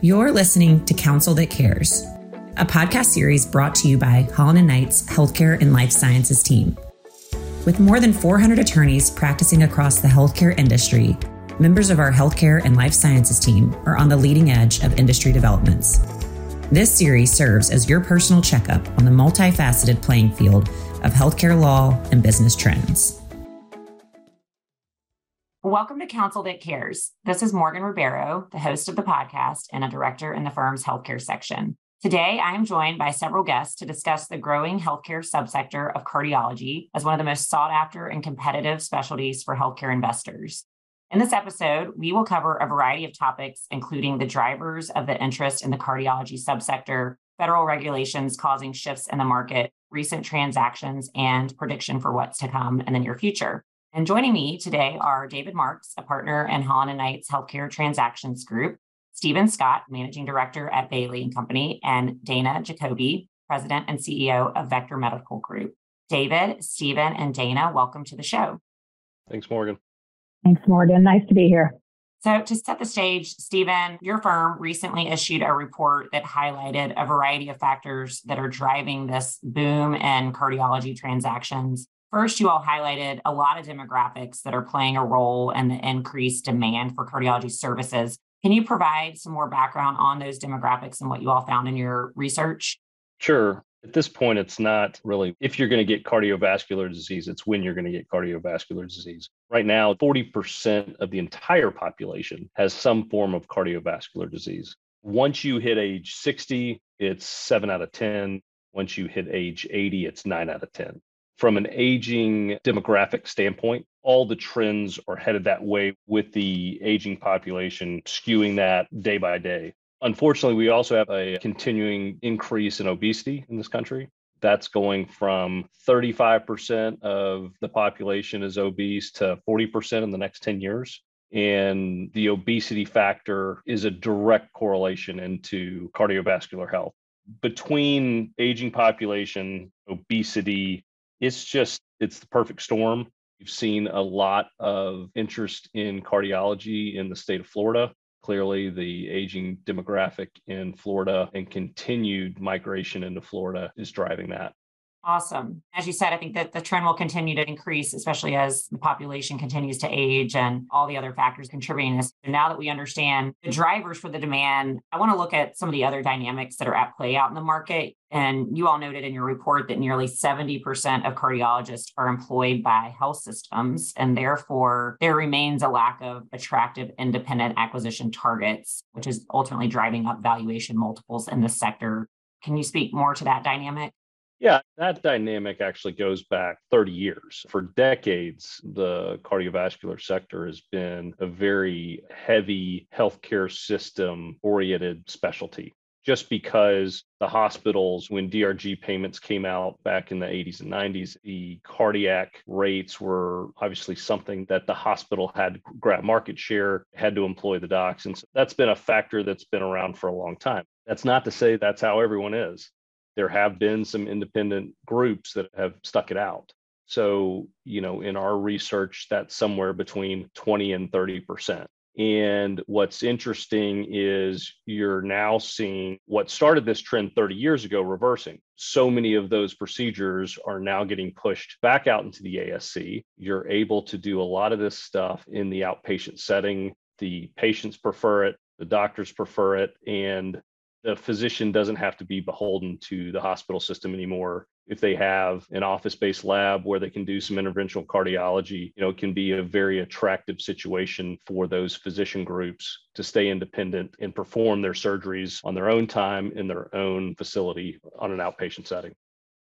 You're listening to Counsel That Cares, a podcast series brought to you by Holland and Knight's Healthcare and Life Sciences team. With more than 400 attorneys practicing across the healthcare industry, members of our healthcare and life sciences team are on the leading edge of industry developments. This series serves as your personal checkup on the multifaceted playing field of healthcare law and business trends. Welcome to Counsel That Cares. This is Morgan Ribeiro, the host of the podcast and a director in the firm's healthcare section. Today, I am joined by several guests to discuss the growing healthcare subsector of cardiology as one of the most sought after and competitive specialties for healthcare investors. In this episode, we will cover a variety of topics, including the drivers of the interest in the cardiology subsector, federal regulations causing shifts in the market, recent transactions, and prediction for what's to come in the near future. And joining me today are David Marks, a partner in Holland and Knight's Healthcare Transactions Group, Stephen Scott, Managing Director at Bailey and Company, and Dana Jacoby, President and CEO of Vector Medical Group. David, Stephen, and Dana, welcome to the show. Thanks, Morgan. Thanks, Morgan. Nice to be here. So, to set the stage, Stephen, your firm recently issued a report that highlighted a variety of factors that are driving this boom in cardiology transactions. First, you all highlighted a lot of demographics that are playing a role in the increased demand for cardiology services. Can you provide some more background on those demographics and what you all found in your research? Sure. At this point, it's not really if you're going to get cardiovascular disease, it's when you're going to get cardiovascular disease. Right now, 40% of the entire population has some form of cardiovascular disease. Once you hit age 60, it's seven out of 10. Once you hit age 80, it's nine out of 10 from an aging demographic standpoint, all the trends are headed that way with the aging population skewing that day by day. Unfortunately, we also have a continuing increase in obesity in this country. That's going from 35% of the population is obese to 40% in the next 10 years. And the obesity factor is a direct correlation into cardiovascular health. Between aging population, obesity, it's just it's the perfect storm. We've seen a lot of interest in cardiology in the state of Florida. Clearly, the aging demographic in Florida and continued migration into Florida is driving that. Awesome. As you said, I think that the trend will continue to increase, especially as the population continues to age and all the other factors contributing to this. And now that we understand the drivers for the demand, I want to look at some of the other dynamics that are at play out in the market. And you all noted in your report that nearly 70% of cardiologists are employed by health systems. And therefore, there remains a lack of attractive independent acquisition targets, which is ultimately driving up valuation multiples in the sector. Can you speak more to that dynamic? Yeah, that dynamic actually goes back 30 years. For decades, the cardiovascular sector has been a very heavy healthcare system oriented specialty. Just because the hospitals, when DRG payments came out back in the 80s and 90s, the cardiac rates were obviously something that the hospital had to grab market share, had to employ the docs. And so that's been a factor that's been around for a long time. That's not to say that's how everyone is there have been some independent groups that have stuck it out. So, you know, in our research, that's somewhere between 20 and 30%. And what's interesting is you're now seeing what started this trend 30 years ago reversing. So many of those procedures are now getting pushed back out into the ASC. You're able to do a lot of this stuff in the outpatient setting. The patients prefer it, the doctors prefer it, and the physician doesn't have to be beholden to the hospital system anymore. If they have an office-based lab where they can do some interventional cardiology, you know, it can be a very attractive situation for those physician groups to stay independent and perform their surgeries on their own time in their own facility on an outpatient setting.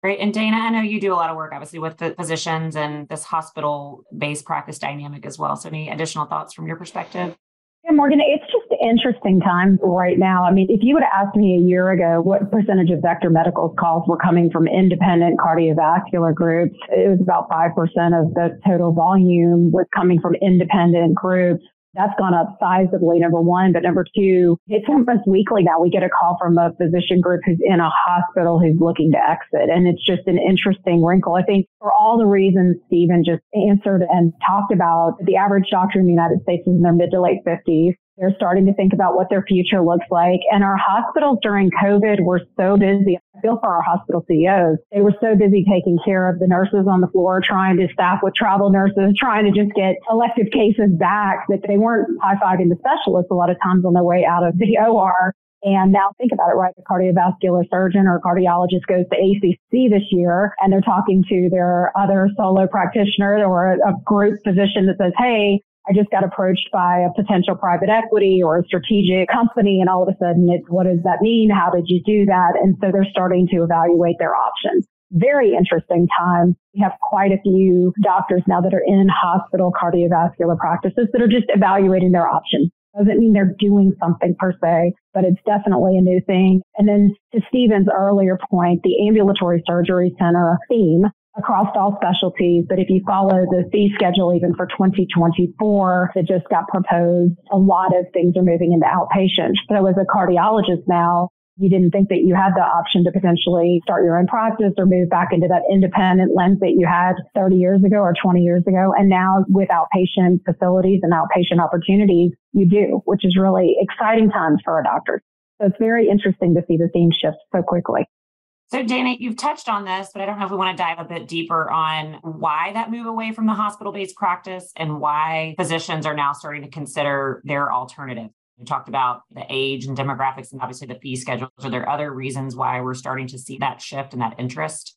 Great. And Dana, I know you do a lot of work, obviously, with the physicians and this hospital based practice dynamic as well. So, any additional thoughts from your perspective? Yeah, Morgan, it's just interesting time right now. I mean, if you would have asked me a year ago what percentage of Vector Medical's calls were coming from independent cardiovascular groups, it was about 5% of the total volume was coming from independent groups. That's gone up sizably, number one. But number two, it's almost weekly now. We get a call from a physician group who's in a hospital who's looking to exit. And it's just an interesting wrinkle. I think for all the reasons Stephen just answered and talked about, the average doctor in the United States is in their mid to late 50s. They're starting to think about what their future looks like. And our hospitals during COVID were so busy. I feel for our hospital CEOs. They were so busy taking care of the nurses on the floor, trying to staff with travel nurses, trying to just get elective cases back that they weren't high fiving the specialists a lot of times on their way out of the OR. And now think about it, right? The cardiovascular surgeon or cardiologist goes to ACC this year and they're talking to their other solo practitioner or a group physician that says, Hey, I just got approached by a potential private equity or a strategic company. And all of a sudden it's, what does that mean? How did you do that? And so they're starting to evaluate their options. Very interesting time. We have quite a few doctors now that are in hospital cardiovascular practices that are just evaluating their options. Doesn't mean they're doing something per se, but it's definitely a new thing. And then to Stephen's earlier point, the ambulatory surgery center theme across all specialties. But if you follow the fee schedule, even for 2024, that just got proposed, a lot of things are moving into outpatient. So as a cardiologist now, you didn't think that you had the option to potentially start your own practice or move back into that independent lens that you had 30 years ago or 20 years ago. And now with outpatient facilities and outpatient opportunities, you do, which is really exciting times for our doctors. So it's very interesting to see the theme shift so quickly. So, Dana, you've touched on this, but I don't know if we want to dive a bit deeper on why that move away from the hospital based practice and why physicians are now starting to consider their alternative. We talked about the age and demographics and obviously the fee schedules. Are there other reasons why we're starting to see that shift and that interest?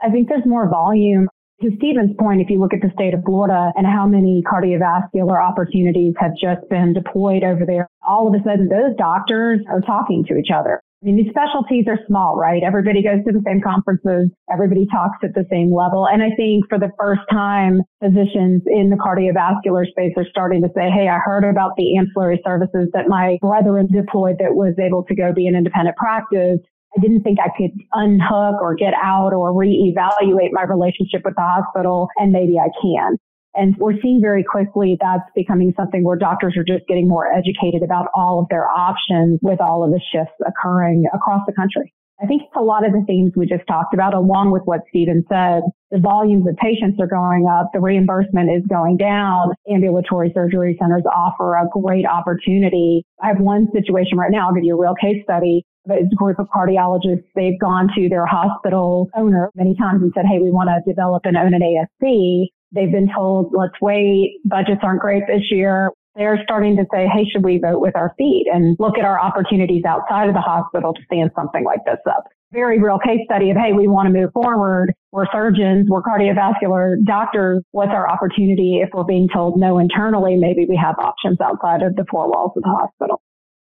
I think there's more volume. To Stephen's point, if you look at the state of Florida and how many cardiovascular opportunities have just been deployed over there, all of a sudden those doctors are talking to each other. I mean, these specialties are small, right? Everybody goes to the same conferences. Everybody talks at the same level. And I think for the first time, physicians in the cardiovascular space are starting to say, Hey, I heard about the ancillary services that my brethren deployed that was able to go be an independent practice. I didn't think I could unhook or get out or reevaluate my relationship with the hospital. And maybe I can. And we're seeing very quickly that's becoming something where doctors are just getting more educated about all of their options with all of the shifts occurring across the country. I think it's a lot of the themes we just talked about, along with what Stephen said. The volumes of patients are going up. The reimbursement is going down. Ambulatory surgery centers offer a great opportunity. I have one situation right now. I'll give you a real case study. It's a group of cardiologists. They've gone to their hospital owner many times and said, Hey, we want to develop and own an ASC. They've been told, let's wait. Budgets aren't great this year. They're starting to say, hey, should we vote with our feet and look at our opportunities outside of the hospital to stand something like this up? Very real case study of, hey, we want to move forward. We're surgeons, we're cardiovascular doctors. What's our opportunity if we're being told no internally? Maybe we have options outside of the four walls of the hospital.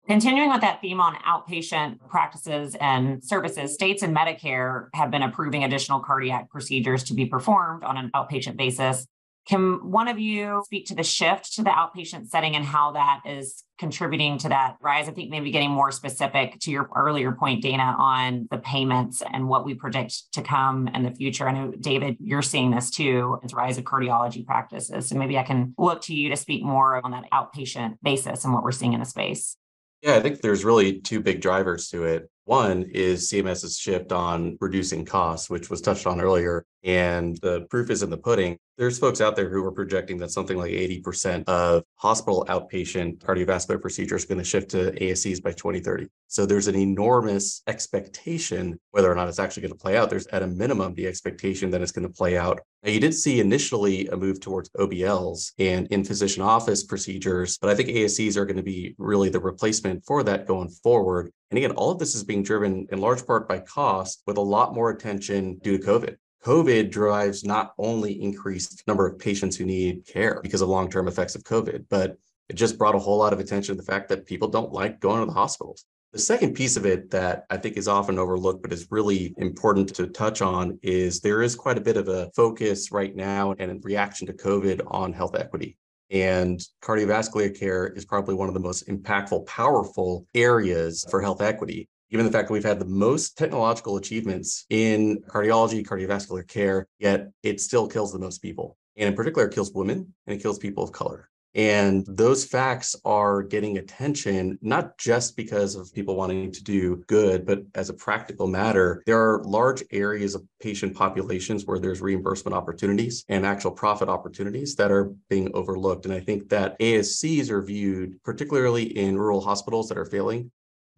Continuing with that theme on outpatient practices and services, states and Medicare have been approving additional cardiac procedures to be performed on an outpatient basis. Can one of you speak to the shift to the outpatient setting and how that is contributing to that rise? I think maybe getting more specific to your earlier point, Dana, on the payments and what we predict to come in the future. I know, David, you're seeing this too, the rise of cardiology practices. So maybe I can look to you to speak more on that outpatient basis and what we're seeing in the space. Yeah, I think there's really two big drivers to it. One is CMS's shift on reducing costs, which was touched on earlier. And the proof is in the pudding. There's folks out there who are projecting that something like 80% of hospital outpatient cardiovascular procedures are going to shift to ASCs by 2030. So there's an enormous expectation, whether or not it's actually going to play out. There's at a minimum the expectation that it's going to play out. Now, you did see initially a move towards OBLs and in physician office procedures, but I think ASCs are going to be really the replacement for that going forward. And again, all of this is being driven in large part by cost with a lot more attention due to COVID. COVID drives not only increased number of patients who need care because of long-term effects of COVID, but it just brought a whole lot of attention to the fact that people don't like going to the hospitals. The second piece of it that I think is often overlooked, but is really important to touch on, is there is quite a bit of a focus right now and in reaction to COVID on health equity. And cardiovascular care is probably one of the most impactful, powerful areas for health equity given the fact that we've had the most technological achievements in cardiology, cardiovascular care, yet it still kills the most people. And in particular, it kills women and it kills people of color. And those facts are getting attention, not just because of people wanting to do good, but as a practical matter, there are large areas of patient populations where there's reimbursement opportunities and actual profit opportunities that are being overlooked. And I think that ASCs are viewed, particularly in rural hospitals that are failing,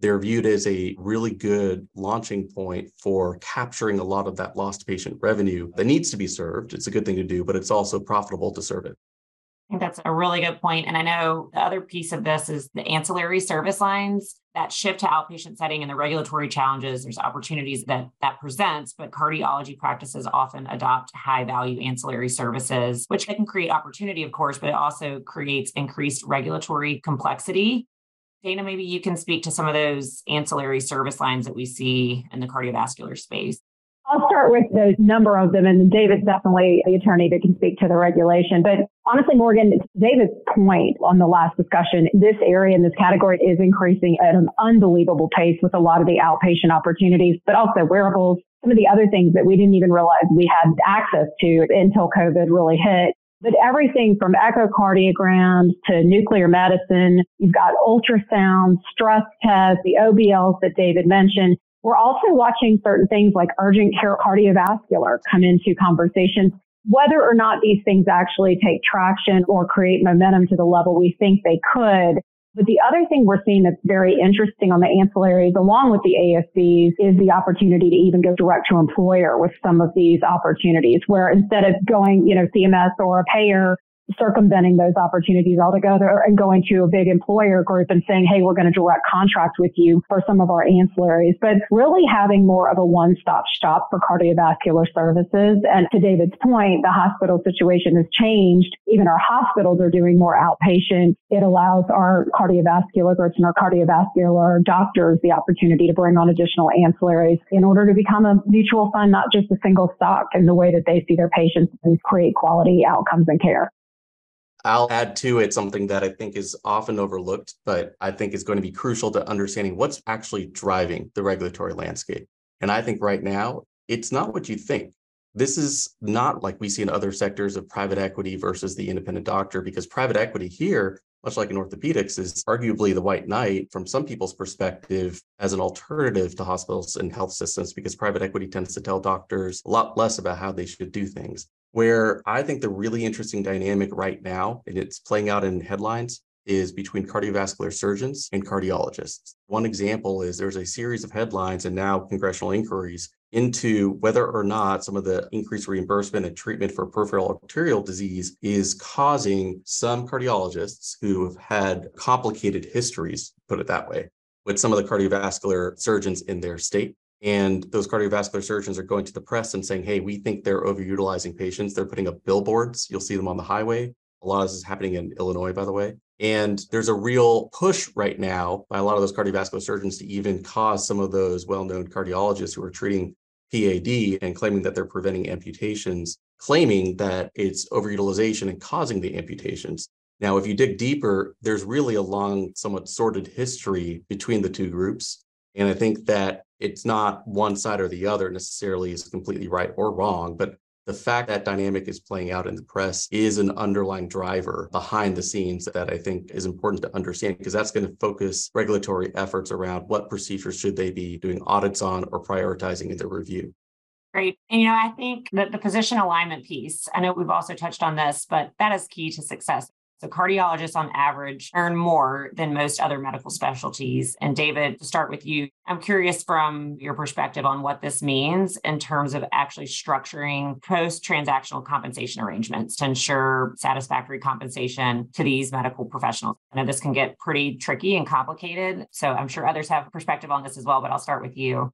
they're viewed as a really good launching point for capturing a lot of that lost patient revenue that needs to be served. It's a good thing to do, but it's also profitable to serve it. I think that's a really good point. And I know the other piece of this is the ancillary service lines that shift to outpatient setting and the regulatory challenges. There's opportunities that that presents, but cardiology practices often adopt high value ancillary services, which can create opportunity, of course, but it also creates increased regulatory complexity. Dana, maybe you can speak to some of those ancillary service lines that we see in the cardiovascular space. I'll start with the number of them, and David's definitely the attorney that can speak to the regulation. But honestly, Morgan, David's point on the last discussion, this area in this category is increasing at an unbelievable pace with a lot of the outpatient opportunities, but also wearables, some of the other things that we didn't even realize we had access to until COVID really hit. But everything from echocardiograms to nuclear medicine, you've got ultrasound, stress tests, the OBLs that David mentioned. We're also watching certain things like urgent care cardiovascular come into conversation. Whether or not these things actually take traction or create momentum to the level we think they could. But the other thing we're seeing that's very interesting on the ancillaries, along with the ASCs, is the opportunity to even go direct to employer with some of these opportunities, where instead of going, you know, CMS or a payer circumventing those opportunities altogether and going to a big employer group and saying, hey, we're going to direct contract with you for some of our ancillaries, but really having more of a one-stop shop for cardiovascular services. And to David's point, the hospital situation has changed. Even our hospitals are doing more outpatient. It allows our cardiovascular groups and our cardiovascular doctors the opportunity to bring on additional ancillaries in order to become a mutual fund, not just a single stock in the way that they see their patients and create quality outcomes and care. I'll add to it something that I think is often overlooked, but I think is going to be crucial to understanding what's actually driving the regulatory landscape. And I think right now, it's not what you think. This is not like we see in other sectors of private equity versus the independent doctor, because private equity here, much like in orthopedics, is arguably the white knight from some people's perspective as an alternative to hospitals and health systems, because private equity tends to tell doctors a lot less about how they should do things. Where I think the really interesting dynamic right now, and it's playing out in headlines, is between cardiovascular surgeons and cardiologists. One example is there's a series of headlines and now congressional inquiries into whether or not some of the increased reimbursement and treatment for peripheral arterial disease is causing some cardiologists who have had complicated histories, put it that way, with some of the cardiovascular surgeons in their state and those cardiovascular surgeons are going to the press and saying, hey, we think they're overutilizing patients. They're putting up billboards. You'll see them on the highway. A lot of this is happening in Illinois, by the way. And there's a real push right now by a lot of those cardiovascular surgeons to even cause some of those well known cardiologists who are treating PAD and claiming that they're preventing amputations, claiming that it's overutilization and causing the amputations. Now, if you dig deeper, there's really a long, somewhat sordid history between the two groups. And I think that it's not one side or the other necessarily is completely right or wrong, but the fact that dynamic is playing out in the press is an underlying driver behind the scenes that I think is important to understand because that's going to focus regulatory efforts around what procedures should they be doing audits on or prioritizing in their review. Great. And, you know, I think that the position alignment piece, I know we've also touched on this, but that is key to success. So cardiologists on average earn more than most other medical specialties. And David, to start with you, I'm curious from your perspective on what this means in terms of actually structuring post transactional compensation arrangements to ensure satisfactory compensation to these medical professionals. I know this can get pretty tricky and complicated. So I'm sure others have a perspective on this as well, but I'll start with you.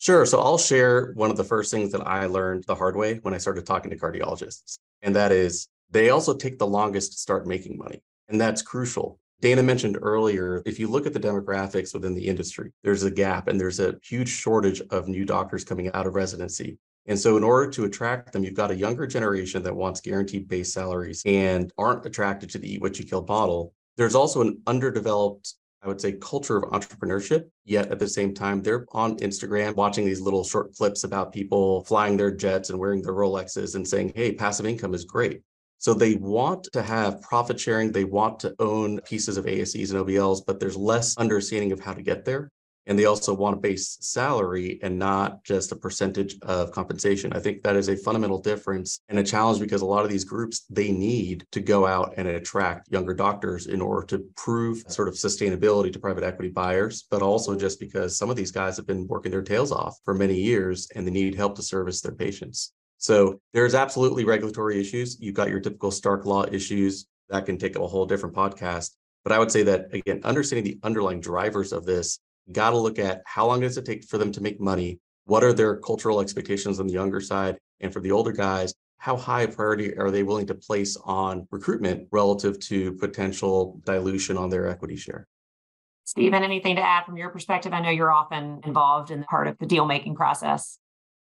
Sure. So I'll share one of the first things that I learned the hard way when I started talking to cardiologists. And that is they also take the longest to start making money. And that's crucial. Dana mentioned earlier, if you look at the demographics within the industry, there's a gap and there's a huge shortage of new doctors coming out of residency. And so, in order to attract them, you've got a younger generation that wants guaranteed base salaries and aren't attracted to the eat what you kill model. There's also an underdeveloped, I would say, culture of entrepreneurship. Yet at the same time, they're on Instagram watching these little short clips about people flying their jets and wearing their Rolexes and saying, hey, passive income is great. So they want to have profit sharing, they want to own pieces of ASCs and OBLs, but there's less understanding of how to get there. And they also want a base salary and not just a percentage of compensation. I think that is a fundamental difference and a challenge because a lot of these groups, they need to go out and attract younger doctors in order to prove sort of sustainability to private equity buyers, but also just because some of these guys have been working their tails off for many years and they need help to service their patients. So there's absolutely regulatory issues. You've got your typical Stark law issues that can take up a whole different podcast. But I would say that again, understanding the underlying drivers of this, got to look at how long does it take for them to make money? What are their cultural expectations on the younger side? And for the older guys, how high a priority are they willing to place on recruitment relative to potential dilution on their equity share? Stephen, anything to add from your perspective? I know you're often involved in part of the deal making process.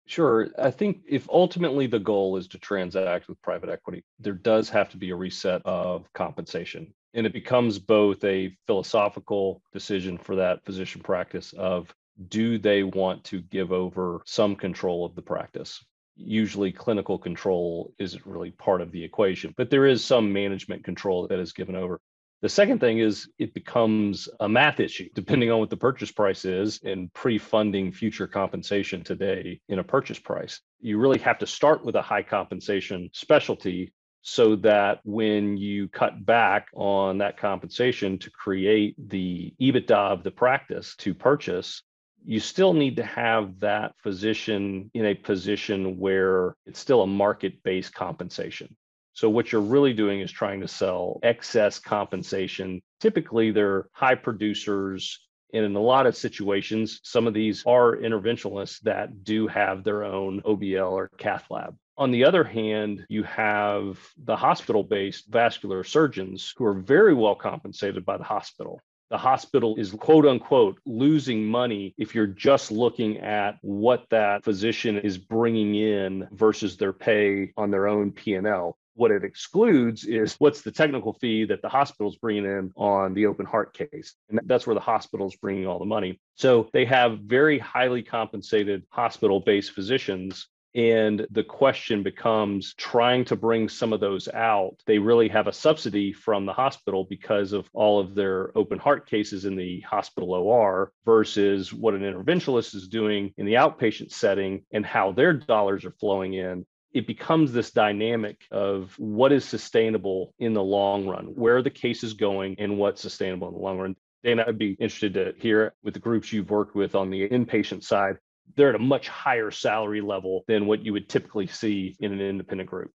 Sure. I think if ultimately the goal is to transact with private equity, there does have to be a reset of compensation. And it becomes both a philosophical decision for that physician practice of do they want to give over some control of the practice? Usually, clinical control isn't really part of the equation, but there is some management control that is given over. The second thing is it becomes a math issue, depending on what the purchase price is and pre funding future compensation today in a purchase price. You really have to start with a high compensation specialty so that when you cut back on that compensation to create the EBITDA of the practice to purchase, you still need to have that physician in a position where it's still a market based compensation. So what you're really doing is trying to sell excess compensation. Typically, they're high producers. And in a lot of situations, some of these are interventionalists that do have their own OBL or cath lab. On the other hand, you have the hospital based vascular surgeons who are very well compensated by the hospital. The hospital is quote unquote losing money if you're just looking at what that physician is bringing in versus their pay on their own P&L. What it excludes is what's the technical fee that the hospital's bringing in on the open heart case. And that's where the hospital's bringing all the money. So they have very highly compensated hospital based physicians and the question becomes trying to bring some of those out. They really have a subsidy from the hospital because of all of their open heart cases in the hospital OR versus what an interventionalist is doing in the outpatient setting and how their dollars are flowing in it becomes this dynamic of what is sustainable in the long run, where are the cases going, and what's sustainable in the long run. Dana, I'd be interested to hear with the groups you've worked with on the inpatient side. They're at a much higher salary level than what you would typically see in an independent group.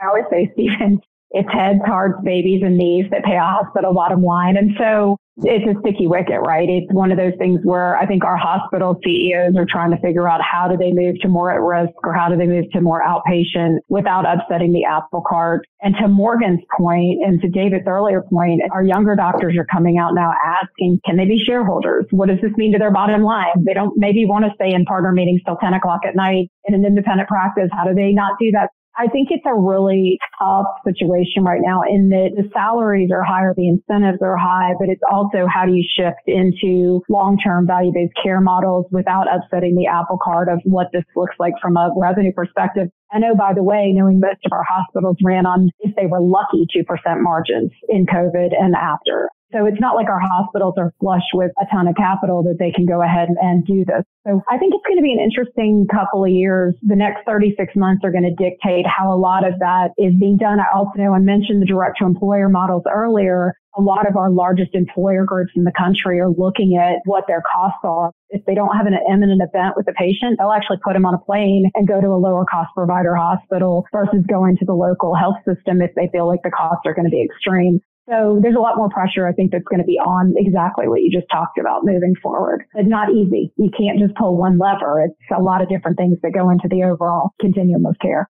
I always say, Stephen, it's heads, hearts, babies, and knees that pay a hospital bottom line. And so it's a sticky wicket, right? It's one of those things where I think our hospital CEOs are trying to figure out how do they move to more at risk or how do they move to more outpatient without upsetting the apple cart. And to Morgan's point and to David's earlier point, our younger doctors are coming out now asking, can they be shareholders? What does this mean to their bottom line? They don't maybe want to stay in partner meetings till 10 o'clock at night in an independent practice. How do they not do that? I think it's a really tough situation right now in that the salaries are higher, the incentives are high, but it's also how do you shift into long-term value-based care models without upsetting the apple cart of what this looks like from a revenue perspective. I know, by the way, knowing most of our hospitals ran on, if they were lucky, 2% margins in COVID and after. So it's not like our hospitals are flush with a ton of capital that they can go ahead and do this. So I think it's going to be an interesting couple of years. The next 36 months are going to dictate how a lot of that is being done. I also know I mentioned the direct to employer models earlier. A lot of our largest employer groups in the country are looking at what their costs are. If they don't have an imminent event with the patient, they'll actually put them on a plane and go to a lower cost provider hospital versus going to the local health system if they feel like the costs are going to be extreme. So there's a lot more pressure, I think, that's going to be on exactly what you just talked about moving forward. It's not easy. You can't just pull one lever. It's a lot of different things that go into the overall continuum of care.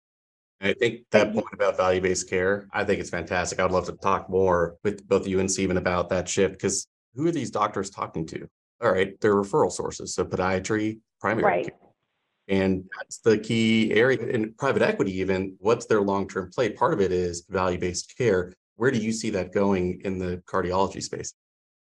I think that point about value based care, I think it's fantastic. I'd love to talk more with both you and Stephen about that shift because who are these doctors talking to? All right, they're referral sources. So podiatry, primary right. care. And that's the key area in private equity, even what's their long term play? Part of it is value based care. Where do you see that going in the cardiology space?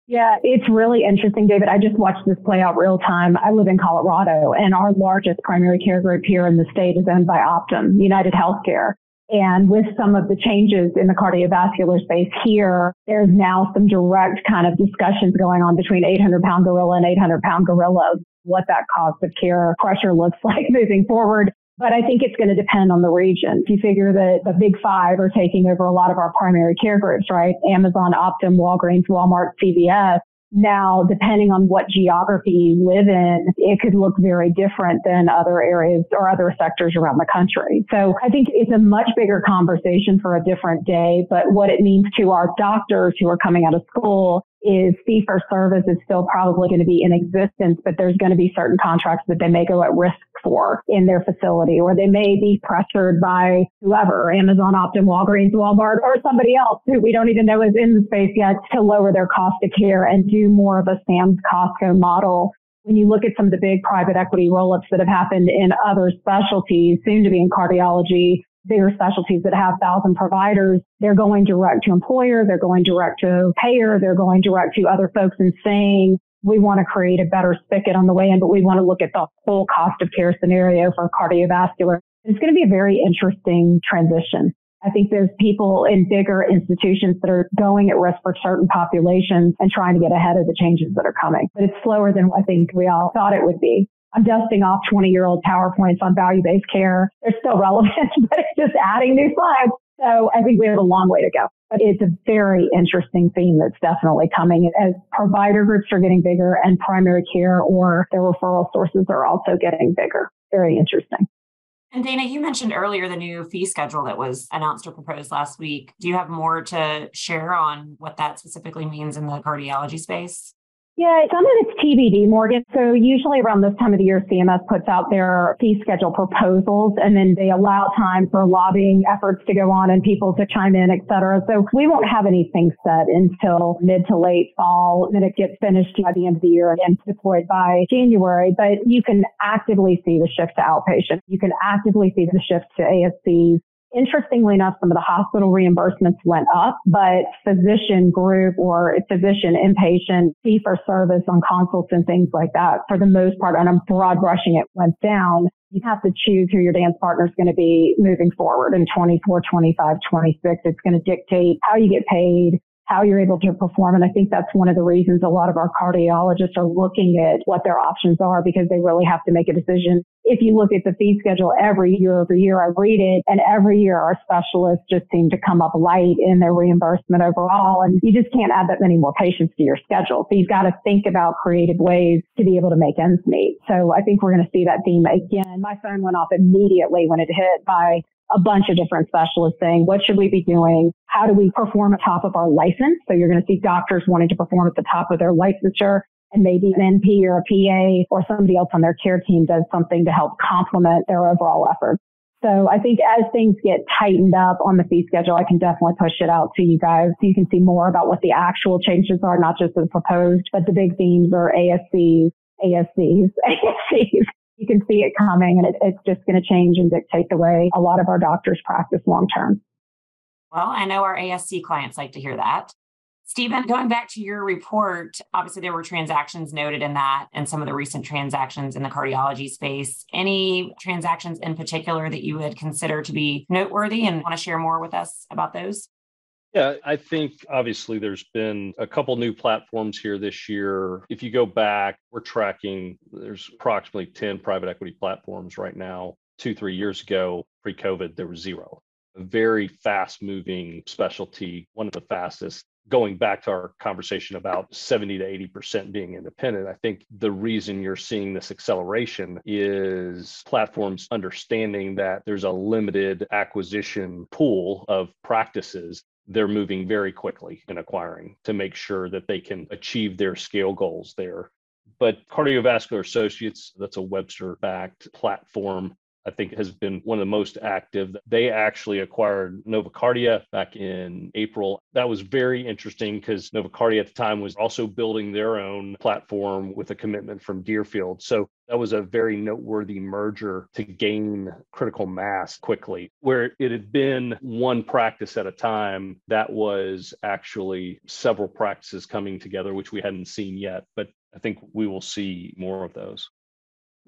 Yeah, it's really interesting, David. I just watched this play out real time. I live in Colorado, and our largest primary care group here in the state is owned by Optum, United Healthcare. And with some of the changes in the cardiovascular space here, there's now some direct kind of discussions going on between 800 pound gorilla and 800 pound gorilla, what that cost of care pressure looks like moving forward. But I think it's going to depend on the region. If you figure that the big five are taking over a lot of our primary care groups, right? Amazon, Optum, Walgreens, Walmart, CVS, now, depending on what geography you live in, it could look very different than other areas or other sectors around the country. So I think it's a much bigger conversation for a different day. But what it means to our doctors who are coming out of school is fee for service is still probably going to be in existence, but there's going to be certain contracts that they may go at risk for in their facility, or they may be pressured by whoever, Amazon, Optum, Walgreens, Walmart, or somebody else who we don't even know is in the space yet to lower their cost of care and do more of a Sam's Costco model. When you look at some of the big private equity roll-ups that have happened in other specialties, soon to be in cardiology, bigger specialties that have thousand providers, they're going direct to employer, they're going direct to payer, they're going direct to other folks and saying, we want to create a better spigot on the way in, but we want to look at the whole cost of care scenario for cardiovascular. It's going to be a very interesting transition. I think there's people in bigger institutions that are going at risk for certain populations and trying to get ahead of the changes that are coming. But it's slower than I think we all thought it would be. I'm dusting off 20 year old PowerPoints on value based care. They're still relevant, but it's just adding new slides. So I think we have a long way to go. But it's a very interesting theme that's definitely coming as provider groups are getting bigger and primary care or their referral sources are also getting bigger. Very interesting. And Dana, you mentioned earlier the new fee schedule that was announced or proposed last week. Do you have more to share on what that specifically means in the cardiology space? Yeah, some of it's TBD, Morgan. So usually around this time of the year, CMS puts out their fee schedule proposals and then they allow time for lobbying efforts to go on and people to chime in, et cetera. So we won't have anything set until mid to late fall. Then it gets finished by the end of the year and deployed by January. But you can actively see the shift to outpatient. You can actively see the shift to ASCs. Interestingly enough, some of the hospital reimbursements went up, but physician group or physician inpatient fee for service on consults and things like that, for the most part, and I'm broad brushing it, went down. You have to choose who your dance partner is going to be moving forward in 24, 25, 26. It's going to dictate how you get paid, how you're able to perform. And I think that's one of the reasons a lot of our cardiologists are looking at what their options are because they really have to make a decision. If you look at the fee schedule every year over year, I read it and every year our specialists just seem to come up light in their reimbursement overall. And you just can't add that many more patients to your schedule. So you've got to think about creative ways to be able to make ends meet. So I think we're going to see that theme again. My phone went off immediately when it hit by a bunch of different specialists saying, what should we be doing? How do we perform at top of our license? So you're going to see doctors wanting to perform at the top of their licensure and maybe an NP or a PA or somebody else on their care team does something to help complement their overall efforts. So I think as things get tightened up on the fee schedule, I can definitely push it out to you guys so you can see more about what the actual changes are, not just the proposed, but the big themes are ASCs, ASCs, ASCs, you can see it coming and it, it's just going to change and dictate the way a lot of our doctors practice long term. Well, I know our ASC clients like to hear that. Stephen, going back to your report, obviously there were transactions noted in that and some of the recent transactions in the cardiology space. Any transactions in particular that you would consider to be noteworthy and want to share more with us about those? Yeah, I think obviously there's been a couple new platforms here this year. If you go back, we're tracking, there's approximately 10 private equity platforms right now. Two, three years ago, pre COVID, there was zero. A very fast moving specialty, one of the fastest going back to our conversation about 70 to 80% being independent, I think the reason you're seeing this acceleration is platforms understanding that there's a limited acquisition pool of practices they're moving very quickly in acquiring to make sure that they can achieve their scale goals there. But Cardiovascular Associates, that's a Webster backed platform I think has been one of the most active. They actually acquired Novacardia back in April. That was very interesting because Novacardia at the time was also building their own platform with a commitment from Deerfield. So that was a very noteworthy merger to gain critical mass quickly. Where it had been one practice at a time, that was actually several practices coming together, which we hadn't seen yet. But I think we will see more of those.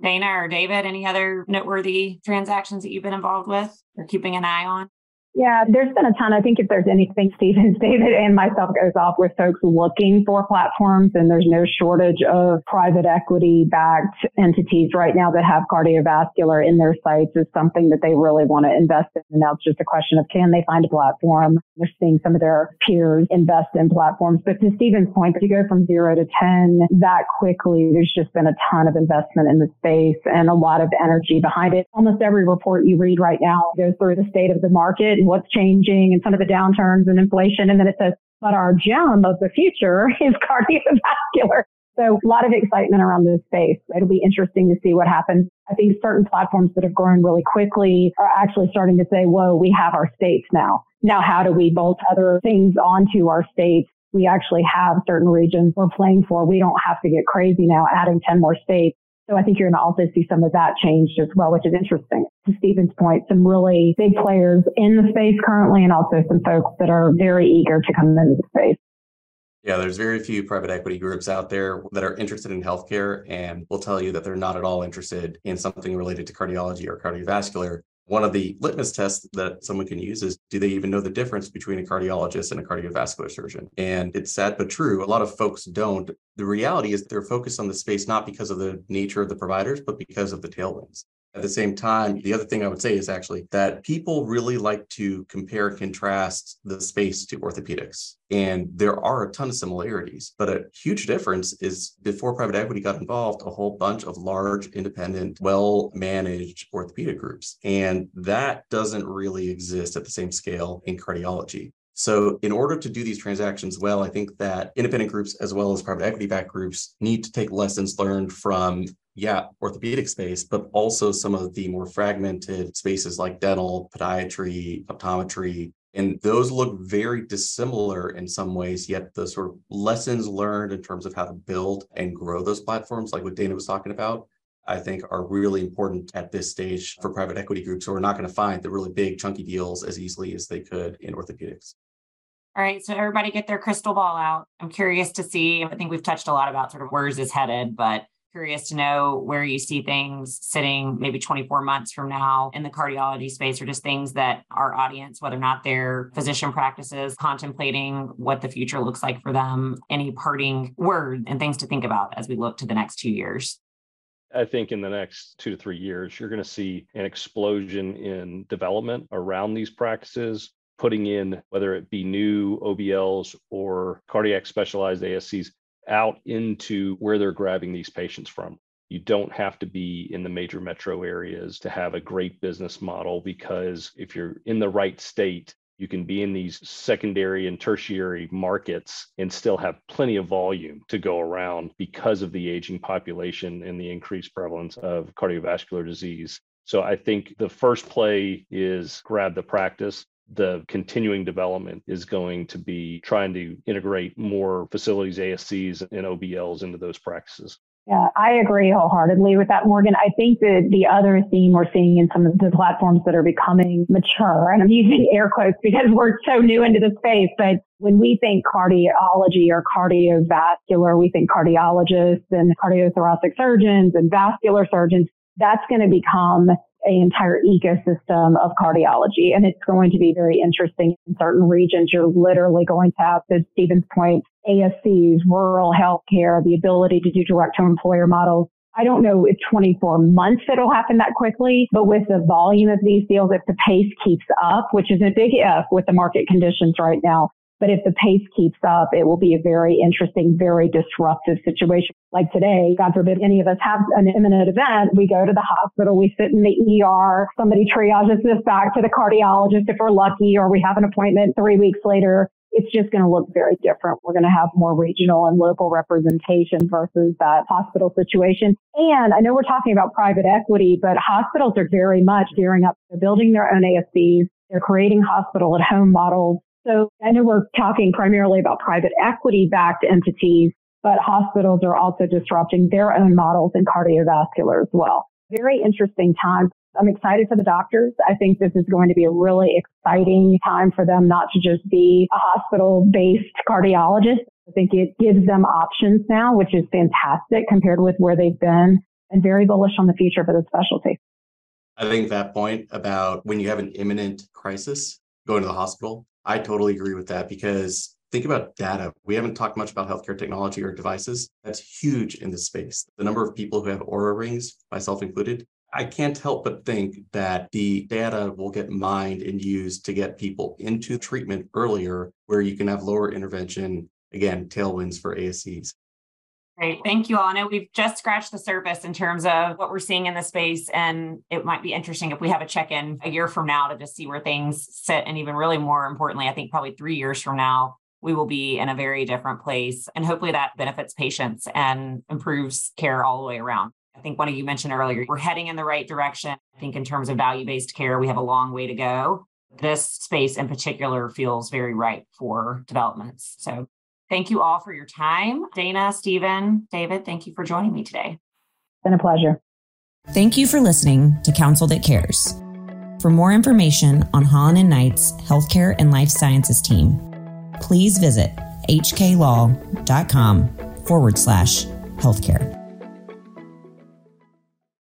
Dana or David, any other noteworthy transactions that you've been involved with or keeping an eye on? Yeah, there's been a ton. I think if there's anything Stephen, David, and myself goes off with folks looking for platforms, and there's no shortage of private equity backed entities right now that have cardiovascular in their sights is something that they really want to invest in. And now it's just a question of can they find a platform? They're seeing some of their peers invest in platforms. But to Stephen's point, if you go from zero to 10 that quickly, there's just been a ton of investment in the space and a lot of energy behind it. Almost every report you read right now goes through the state of the market what's changing and some of the downturns and inflation. And then it says, but our gem of the future is cardiovascular. So a lot of excitement around this space. It'll be interesting to see what happens. I think certain platforms that have grown really quickly are actually starting to say, whoa, we have our states now. Now, how do we bolt other things onto our states? We actually have certain regions we're playing for. We don't have to get crazy now adding 10 more states. So I think you're going to also see some of that changed as well, which is interesting. To Stephen's point, some really big players in the space currently and also some folks that are very eager to come into the space. Yeah, there's very few private equity groups out there that are interested in healthcare and will tell you that they're not at all interested in something related to cardiology or cardiovascular. One of the litmus tests that someone can use is do they even know the difference between a cardiologist and a cardiovascular surgeon? And it's sad but true. A lot of folks don't. The reality is they're focused on the space not because of the nature of the providers, but because of the tailwinds. At the same time, the other thing I would say is actually that people really like to compare and contrast the space to orthopedics. And there are a ton of similarities, but a huge difference is before private equity got involved, a whole bunch of large, independent, well managed orthopedic groups. And that doesn't really exist at the same scale in cardiology. So, in order to do these transactions well, I think that independent groups as well as private equity backed groups need to take lessons learned from yeah, orthopedic space, but also some of the more fragmented spaces like dental, podiatry, optometry. And those look very dissimilar in some ways, yet the sort of lessons learned in terms of how to build and grow those platforms, like what Dana was talking about, I think are really important at this stage for private equity groups who are not going to find the really big chunky deals as easily as they could in orthopedics. All right, so everybody get their crystal ball out. I'm curious to see. I think we've touched a lot about sort of where is headed, but curious to know where you see things sitting maybe 24 months from now in the cardiology space or just things that our audience, whether or not they're physician practices, contemplating what the future looks like for them, any parting word and things to think about as we look to the next two years. I think in the next two to three years, you're going to see an explosion in development around these practices, putting in whether it be new OBLs or cardiac specialized ASCs out into where they're grabbing these patients from. You don't have to be in the major metro areas to have a great business model because if you're in the right state, you can be in these secondary and tertiary markets and still have plenty of volume to go around because of the aging population and the increased prevalence of cardiovascular disease. So I think the first play is grab the practice the continuing development is going to be trying to integrate more facilities, ASCs, and OBLs into those practices. Yeah, I agree wholeheartedly with that, Morgan. I think that the other theme we're seeing in some of the platforms that are becoming mature, and I'm using air quotes because we're so new into the space, but when we think cardiology or cardiovascular, we think cardiologists and cardiothoracic surgeons and vascular surgeons. That's going to become an entire ecosystem of cardiology. And it's going to be very interesting in certain regions. You're literally going to have, to Stephen's point, ASCs, rural healthcare, the ability to do direct to employer models. I don't know if 24 months it'll happen that quickly, but with the volume of these deals, if the pace keeps up, which is a big if with the market conditions right now, but if the pace keeps up, it will be a very interesting, very disruptive situation. Like today, God forbid any of us have an imminent event, we go to the hospital, we sit in the ER, somebody triages us back to the cardiologist if we're lucky, or we have an appointment three weeks later. It's just going to look very different. We're going to have more regional and local representation versus that hospital situation. And I know we're talking about private equity, but hospitals are very much gearing up. They're building their own ASCs. They're creating hospital at home models so I know we're talking primarily about private equity backed entities, but hospitals are also disrupting their own models in cardiovascular as well. Very interesting time. I'm excited for the doctors. I think this is going to be a really exciting time for them not to just be a hospital based cardiologist. I think it gives them options now, which is fantastic compared with where they've been and very bullish on the future for the specialty. I think that point about when you have an imminent crisis, going to the hospital. I totally agree with that because think about data. We haven't talked much about healthcare technology or devices. That's huge in this space. The number of people who have Oura rings, myself included, I can't help but think that the data will get mined and used to get people into treatment earlier, where you can have lower intervention. Again, tailwinds for ASCs. Great. Thank you all. I know we've just scratched the surface in terms of what we're seeing in the space. And it might be interesting if we have a check in a year from now to just see where things sit. And even really more importantly, I think probably three years from now, we will be in a very different place. And hopefully that benefits patients and improves care all the way around. I think one of you mentioned earlier, we're heading in the right direction. I think in terms of value based care, we have a long way to go. This space in particular feels very ripe for developments. So thank you all for your time. Dana, Stephen, David, thank you for joining me today. It's been a pleasure. Thank you for listening to Counsel That Cares. For more information on Holland and Knight's Healthcare and Life Sciences team, please visit hklaw.com forward slash healthcare.